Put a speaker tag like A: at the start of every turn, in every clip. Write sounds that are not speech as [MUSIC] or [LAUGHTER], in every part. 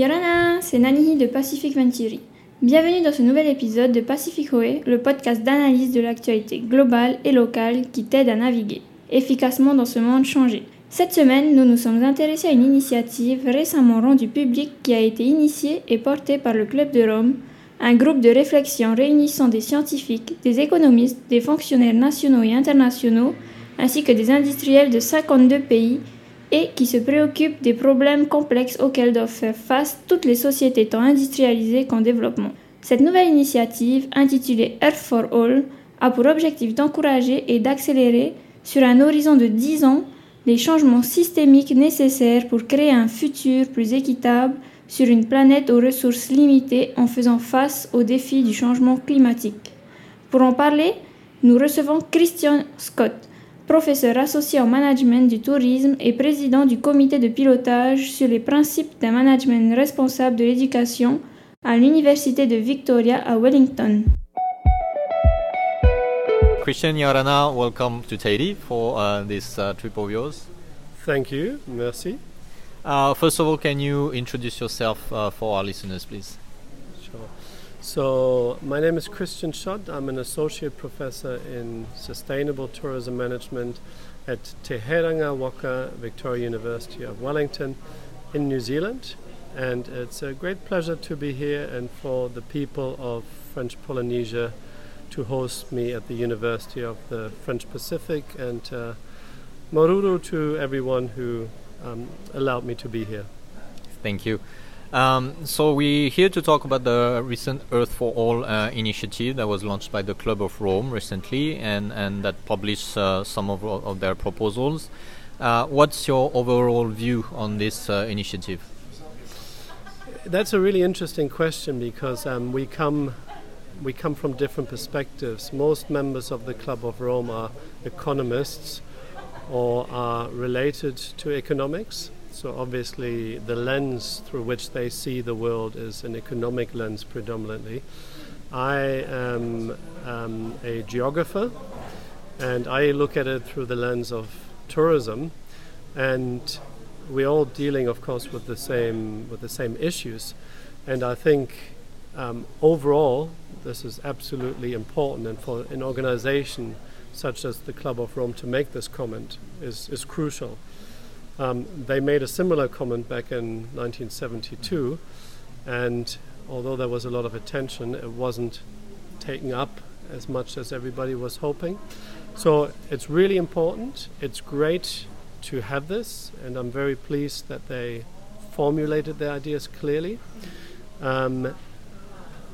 A: Yorana, c'est Nanihi de Pacific Venturi. Bienvenue dans ce nouvel épisode de Pacific Hoe, le podcast d'analyse de l'actualité globale et locale qui t'aide à naviguer efficacement dans ce monde changé. Cette semaine, nous nous sommes intéressés à une initiative récemment rendue publique qui a été initiée et portée par le Club de Rome, un groupe de réflexion réunissant des scientifiques, des économistes, des fonctionnaires nationaux et internationaux, ainsi que des industriels de 52 pays et qui se préoccupe des problèmes complexes auxquels doivent faire face toutes les sociétés tant industrialisées qu'en développement. Cette nouvelle initiative, intitulée Earth for All, a pour objectif d'encourager et d'accélérer, sur un horizon de 10 ans, les changements systémiques nécessaires pour créer un futur plus équitable sur une planète aux ressources limitées en faisant face aux défis du changement climatique. Pour en parler, nous recevons Christian Scott, professeur associé au management du tourisme et président du comité de pilotage sur les principes d'un management responsable de l'éducation à l'Université de Victoria à Wellington.
B: Christian Yarana, welcome to Tahiti for uh, this uh, trip of yours.
C: Thank you, merci.
B: Uh, first of all, can you introduce yourself uh, for our listeners, please?
C: Sure. So, my name is Christian Schott. I'm an associate professor in sustainable tourism management at Te Herenga Waka Victoria University of Wellington in New Zealand. And it's a great pleasure to be here and for the people of French Polynesia to host me at the University of the French Pacific. And uh, maruru to everyone who um, allowed me to be here.
B: Thank you. Um, so we're here to talk about the recent Earth for All uh, initiative that was launched by the Club of Rome recently, and and that published uh, some of, of their proposals. Uh, what's your overall view on this uh, initiative?
C: That's a really interesting question because um, we come we come from different perspectives. Most members of the Club of Rome are economists or are related to economics so obviously, the lens through which they see the world is an economic lens predominantly. I am um, a geographer, and I look at it through the lens of tourism, and we're all dealing, of course, with the same with the same issues. And I think um, overall, this is absolutely important, and for an organization such as the Club of Rome to make this comment is, is crucial. Um, they made a similar comment back in 1972, and although there was a lot of attention, it wasn't taken up as much as everybody was hoping. So it's really important. It's great to have this, and I'm very pleased that they formulated their ideas clearly. Um,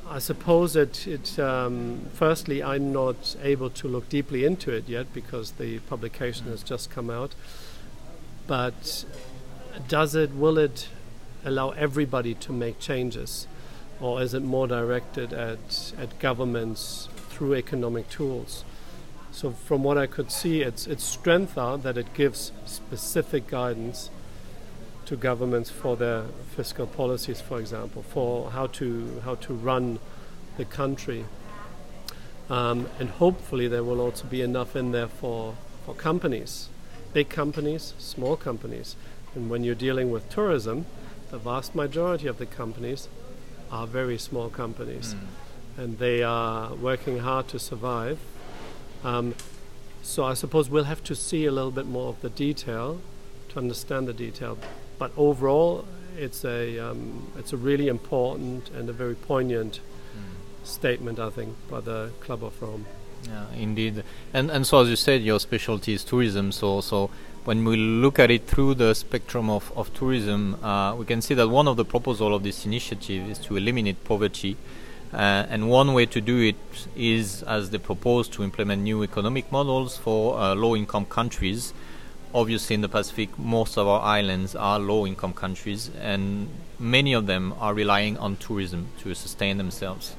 C: I suppose that it, um, firstly, I'm not able to look deeply into it yet because the publication has just come out but does it will it allow everybody to make changes? Or is it more directed at at governments through economic tools? So from what I could see its its strength are that it gives specific guidance to governments for their fiscal policies for example for how to how to run the country. Um, and hopefully there will also be enough in there for for companies big companies, small companies. And when you're dealing with tourism, the vast majority of the companies are very small companies. Mm. And they are working hard to survive. Um, so I suppose we'll have to see a little bit more of the detail to understand the detail. But overall, it's a um, it's a really important and a very poignant mm. statement, I think, by the Club of Rome.
B: Yeah, indeed. And and so as you said, your specialty is tourism. So so when we look at it through the spectrum of, of tourism, uh, we can see that one of the proposals of this initiative is to eliminate poverty. Uh, and one way to do it is, as they propose, to implement new economic models for uh, low income countries. Obviously, in the Pacific, most of our islands are low income countries, and many of them are relying on tourism to sustain themselves.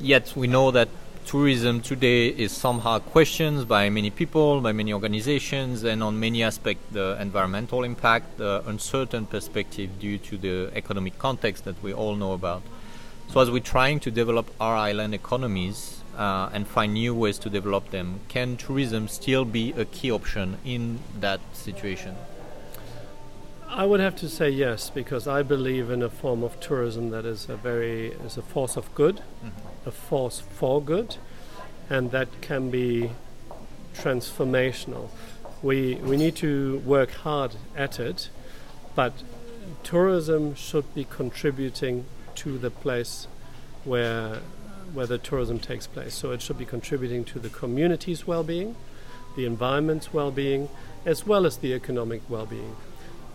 B: Yet, we know that tourism today is somehow questioned by many people, by many organizations, and on many aspects the environmental impact, the uncertain perspective due to the economic context that we all know about. So, as we're trying to develop our island economies uh, and find new ways to develop them, can tourism still be a key option in that situation?
C: I would have to say yes because I believe in a form of tourism that is a very is a force of good,
B: Mm-hmm.
C: a force for good, and that can be transformational. We we need to work hard at it, but tourism should be contributing to the place where where the tourism takes place. So it should be contributing to the community's well-being, the environment's well-being, as well as the economic well-being.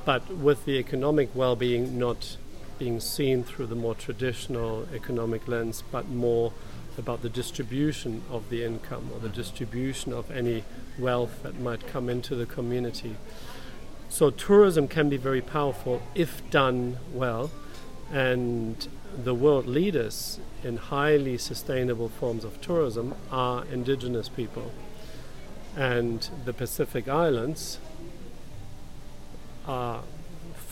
C: But with the economic well-being not being seen through the more traditional economic lens, but more about the distribution of the income or the mm-hmm. distribution of any wealth that might come into the community. So tourism can be very powerful if done well, and the world leaders in highly sustainable forms of tourism are indigenous people. And the Pacific Islands Uh, are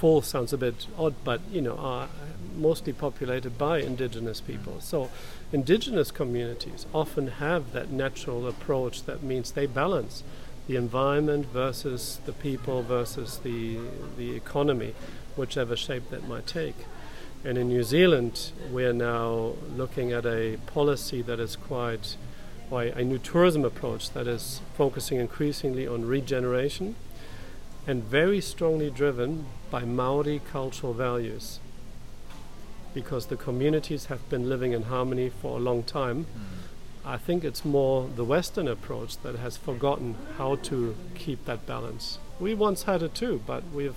C: full sounds a bit odd, but you know, are mostly populated by indigenous people. So indigenous communities often have that natural approach that means they balance the environment versus the people versus the the economy, whichever shape that might take. And in New Zealand, we're now looking at a policy that is quite, or a new tourism approach that is focusing increasingly on regeneration and very strongly driven by Maori cultural values. Because the communities have been living in harmony for a long time, I think it's more the Western approach that has forgotten how to keep that balance. We once had it too, but we've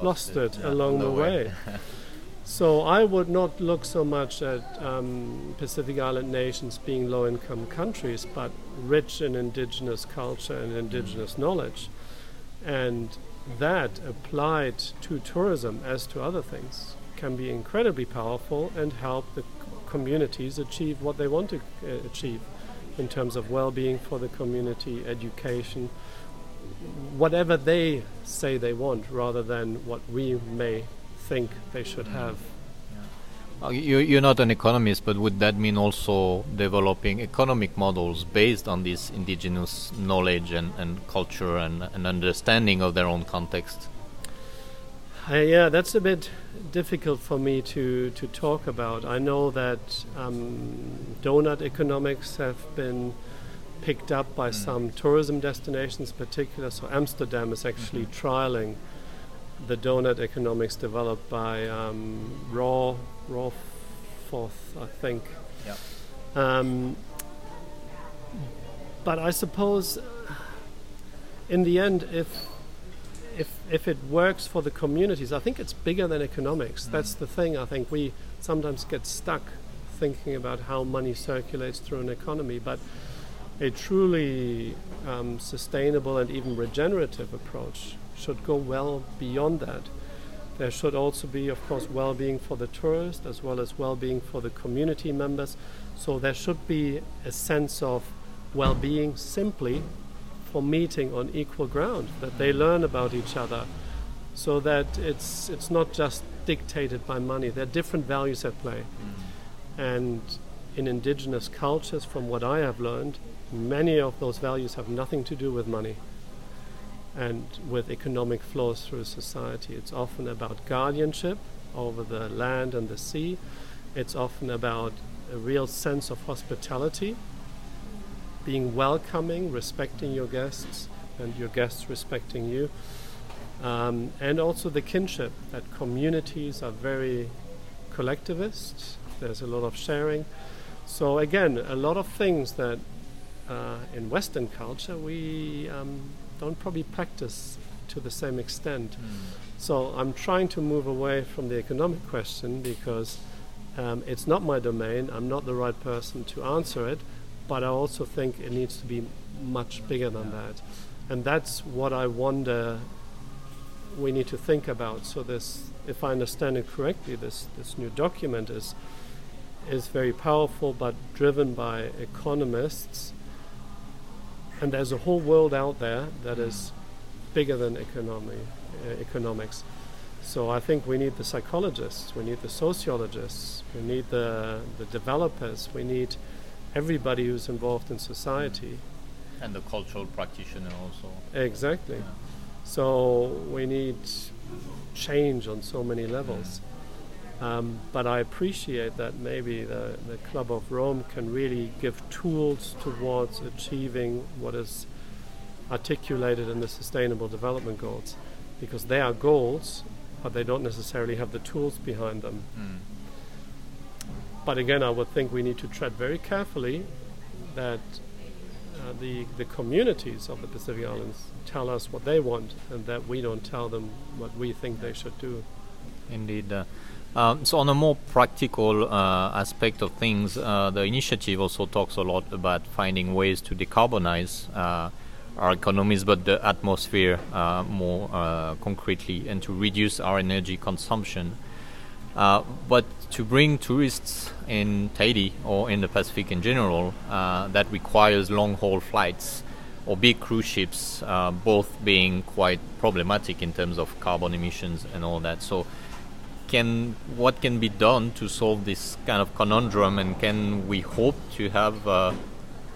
C: lost it
B: yeah,
C: along the way. [LAUGHS] [LAUGHS] So I would not look so much at um, Pacific Island nations being low-income countries, but rich in indigenous culture and indigenous knowledge, and that applied to tourism as to other things can be incredibly powerful and help the communities achieve what they want to uh, achieve in terms of well-being for the community, education, whatever they say they want, rather than what we may think they should have.
B: Uh, you, you're not an economist, but would that mean also developing economic models based on this indigenous knowledge and, and culture and, and understanding of their own context?
C: Uh, yeah, that's a bit difficult for me to, to talk about. I know that um, donut economics have been picked up by some tourism destinations, in particular. So Amsterdam is actually trialing the donut economics developed by um, Raw Raw Forth, I think.
B: Yeah.
C: Um, but I suppose, in the end, if if if it works for the communities, I think it's bigger than economics. That's the thing. I think we sometimes get stuck thinking about how money circulates through an economy, but a truly um, sustainable and even regenerative approach should go well beyond that. There should also be, of course, well-being for the tourist as well as well-being for the community members. So there should be a sense of well-being simply for meeting on equal ground, that they learn about each other, so that it's it's not just dictated by money. There are different values at play, and in indigenous cultures, from what I have learned, many of those values have nothing to do with money and with economic flows through society. It's often about guardianship over the land and the sea. It's often about a real sense of hospitality, being welcoming, respecting your guests, and your guests respecting you. Um, and also the kinship that communities are very collectivist. There's a lot of sharing. So again, a lot of things that uh, in Western culture we um, don't probably practice to the same extent. So I'm trying to move away from the economic question because um, it's not my domain. I'm not the right person to answer it, but I also think it needs to be much bigger than that. And that's what I wonder we need to think about. So this, if I understand it correctly, this, this new document is is very powerful but driven by economists and there's a whole world out there that is bigger than economy, uh, economics. So I think we need the psychologists, we need the sociologists, we need the, the developers, we need everybody who's involved in society.
B: And the cultural practitioner also.
C: Exactly.
B: Yeah.
C: So we need change on so many levels. Um, but I appreciate that maybe the, the Club of Rome can really give tools towards achieving what is articulated in the Sustainable Development Goals, because they are goals, but they don't necessarily have the tools behind them. Mm. But again, I would think we need to tread very carefully that uh, the the communities of the Pacific Islands tell us what they want, and that we don't tell them what we think they should do.
B: Indeed. Uh, um, so, on a more practical uh, aspect of things, uh, the initiative also talks a lot about finding ways to decarbonize uh, our economies, but the atmosphere uh, more uh, concretely, and to reduce our energy consumption. Uh, but to bring tourists in Tahiti or in the Pacific in general, that requires long haul flights or big cruise ships, both being quite problematic in terms of carbon emissions and all that. So, can what can be done to solve this kind of conundrum, and can we hope to have uh,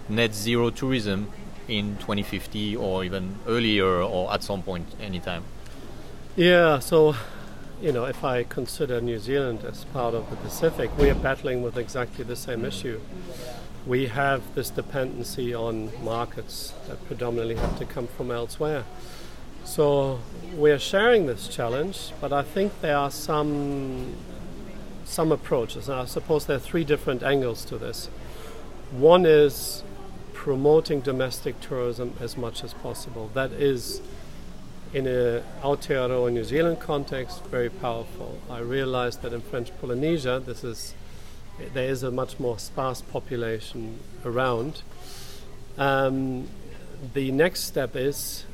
B: net zero tourism in 2050 or even earlier or at some point anytime?
C: Yeah, so you know, if I consider New Zealand as part of the Pacific, we are battling with exactly the same issue. We have this dependency on markets that predominantly have to come from elsewhere. So we're sharing this challenge, but I think there are some some approaches. I suppose there are three different angles to this. One is promoting domestic tourism as much as possible. That is, in a Aotearoa New Zealand context, very powerful. I realize that in French Polynesia, this is there is a much more sparse population around. Um, the next step is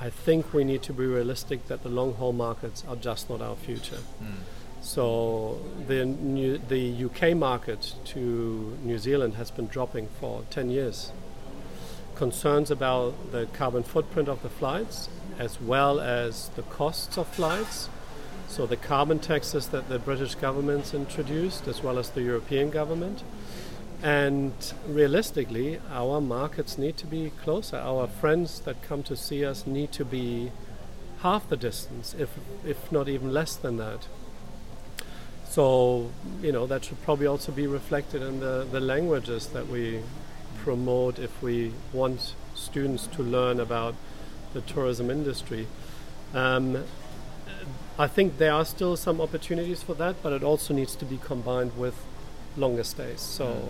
C: I think we need to be realistic that the long haul markets are just not our future. Mm. So the new, the UK market to New Zealand has been dropping for 10 years. Concerns about the carbon footprint of the flights, as well as the costs of flights. So the carbon taxes that the British government's introduced, as well as the European government. And realistically, our markets need to be closer. Our friends that come to see us need to be half the distance, if, if not even less than that. So, you know, that should probably also be reflected in the, the languages that we promote if we want students to learn about the tourism industry. Um, I think there are still some opportunities for that, but it also needs to be combined with longer stays. So,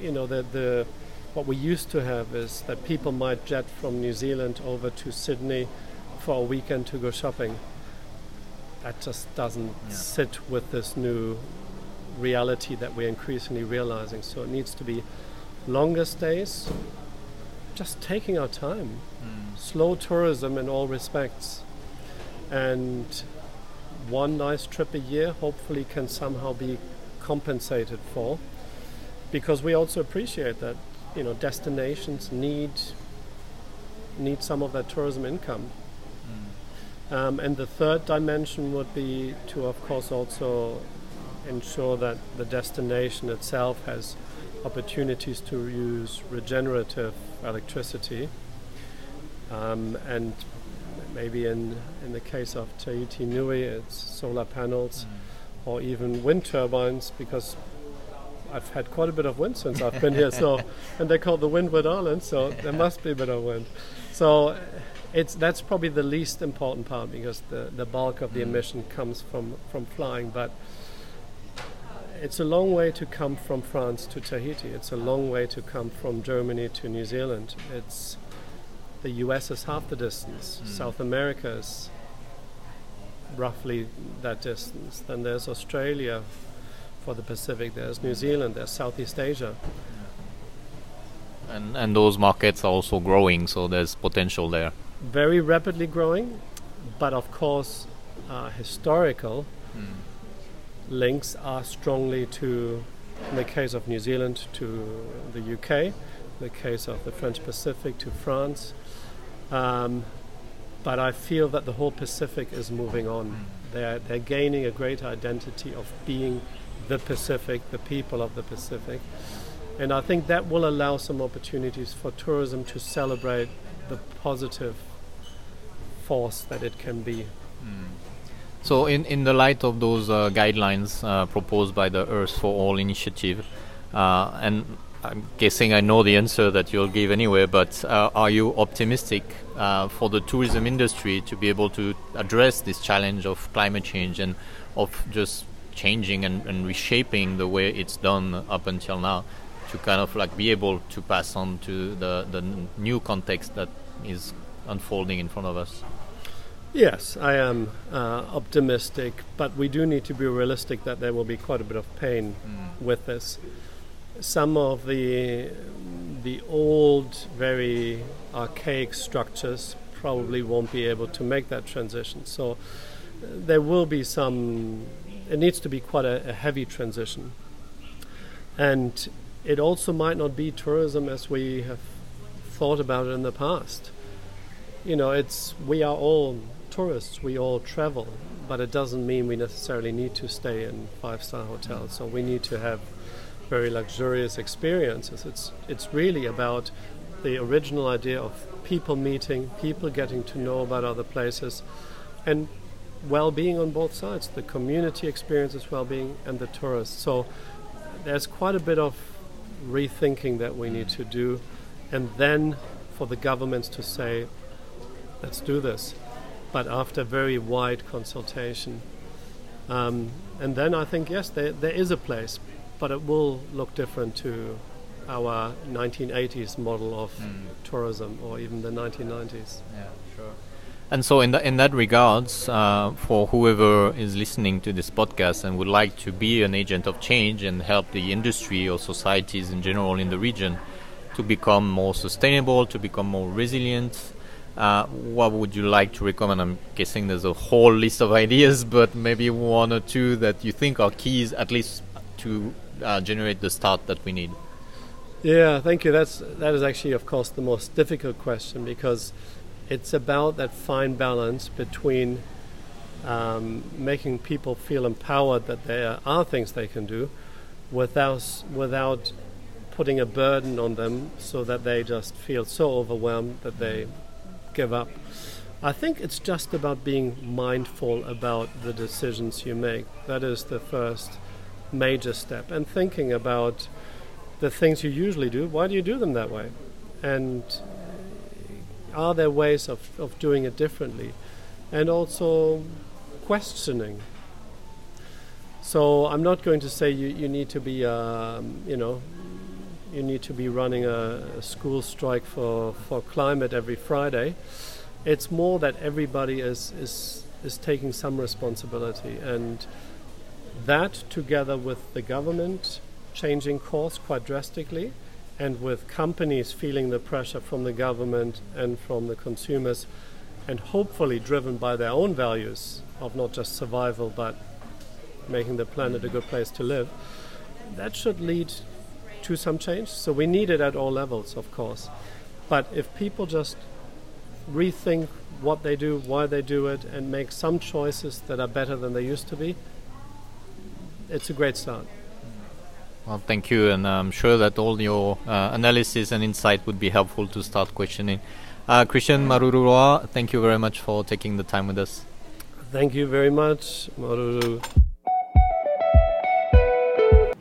C: you know, the, the what we used to have is that people might jet from New Zealand over to Sydney for a weekend to go shopping. That just doesn't yeah. sit with this new reality that we're increasingly realizing. So it needs to be longer stays, just taking our time, mm. slow tourism in all respects, and one nice trip a year hopefully can somehow be compensated for because we also appreciate that you know destinations need need some of that tourism income. Mm. um, and the third dimension would be to of course also ensure that the destination itself has opportunities to use regenerative electricity. Um, and maybe in in the case of Tahiti Nui it's solar panels. Mm or even wind turbines because I've had quite a bit of wind since I've been here. So, [LAUGHS] and they call the Windward Island, so there must be a bit of wind. So, it's that's probably the least important part because the, the bulk of the mm. emission comes from from flying. But it's a long way to come from France to Tahiti. It's a long way to come from Germany to New Zealand. It's the U.S. is half the distance. Mm. South America is roughly that distance. Then there's Australia for the Pacific, there's New Zealand, there's Southeast Asia.
B: And, and those markets are also growing, so there's potential there.
C: Very rapidly growing, but of course, uh, historical mm. links are strongly to, in the case of New Zealand, to the UK, in the case of the French Pacific, to France. Um, but I feel that the whole Pacific is moving on. They're, they're gaining a great identity of being the Pacific, the people of the Pacific. And I think that will allow some opportunities for tourism to celebrate the positive force that it can be.
B: So, in, in the light of those uh, guidelines uh, proposed by the Earth for All initiative, uh, and I'm guessing I know the answer that you'll give anyway, but uh, are you optimistic uh, for the tourism industry to be able to address this challenge of climate change and of just changing and, and reshaping the way it's done up until now to kind of like be able to pass on to the, the n- new context that is unfolding in front of us?
C: Yes, I am uh, optimistic, but we do need to be realistic that there will be quite a bit of pain with this. Some of the the old, very archaic structures probably won't be able to make that transition. So uh, there will be some. It needs to be quite a, a heavy transition, and it also might not be tourism as we have thought about it in the past. You know, it's we are all tourists, we all travel, but it doesn't mean we necessarily need to stay in five-star hotels. So we need to have very luxurious experiences. It's it's really about the original idea of people meeting, people getting to know about other places, and well-being on both sides. The community experiences well-being and the tourists. So there's quite a bit of rethinking that we need to do, and then for the governments to say, let's do this, but after very wide consultation. Um, and then I think, yes, there, there is a place, but it will look different to our 1980s model of tourism or even the 1990s.
B: Yeah, sure. And so, in, that in that regards, uh, for whoever is listening to this podcast and would like to be an agent of change and help the industry or societies in general in the region to become more sustainable, to become more resilient, uh, what would you like to recommend? I'm guessing there's a whole list of [LAUGHS] ideas, but maybe one or two that you think are keys, at least to uh, generate the start that we need.
C: Yeah, thank you. That's that is actually, of course, the most difficult question because it's about that fine balance between um, making people feel empowered that there are things they can do, without without putting a burden on them so that they just feel so overwhelmed that they give up. I think it's just about being mindful about the decisions you make. That is the first major step, and thinking about the things you usually do. Why do you do them that way? And are there ways of, of doing it differently? And also questioning. So I'm not going to say you, you need to be, um, you know, you need to be running a, a school strike for, for climate every Friday. It's more that everybody is, is, is taking some responsibility. And that, together with the government changing course quite drastically, and with companies feeling the pressure from the government and from the consumers, and hopefully driven by their own values of not just survival but making the planet a good place to live, that should lead to some change. So we need it at all levels, of course. But if people just rethink what they do, why they do it, and make some choices that are better than they used to be, it's a great start.
B: Well, thank you, and I'm sure that all your uh, analysis and insight would be helpful to start questioning. Uh, Christian Marurua, thank you very much for taking the time with us.
C: Thank you very much, Maruru.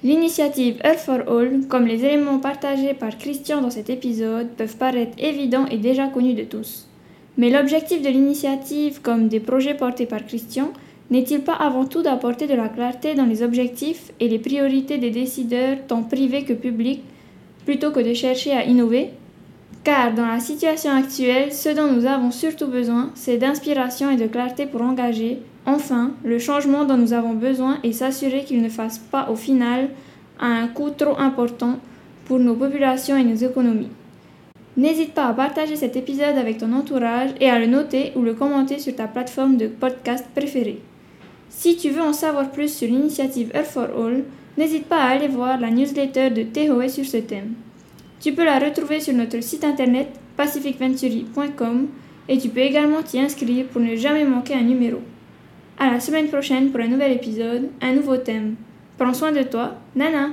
A: L'initiative Earth for All, comme les éléments partagés par Christian dans cet épisode, peuvent paraître évidents et déjà connus de tous. Mais l'objectif de l'initiative, comme des projets portés par Christian, n'est-il pas avant tout d'apporter de la clarté dans les objectifs et les priorités des décideurs, tant privés que publics, plutôt que de chercher à innover? Car dans la situation actuelle, ce dont nous avons surtout besoin, c'est d'inspiration et de clarté pour engager, enfin, le changement dont nous avons besoin et s'assurer qu'il ne fasse pas au final un coût trop important pour nos populations et nos économies. N'hésite pas à partager cet épisode avec ton entourage et à le noter ou le commenter sur ta plateforme de podcast préférée. Si tu veux en savoir plus sur l'initiative Earth for All, n'hésite pas à aller voir la newsletter de THOE sur ce thème. Tu peux la retrouver sur notre site internet pacificventuri.com et tu peux également t'y inscrire pour ne jamais manquer un numéro. À la semaine prochaine pour un nouvel épisode, un nouveau thème. Prends soin de toi, Nana!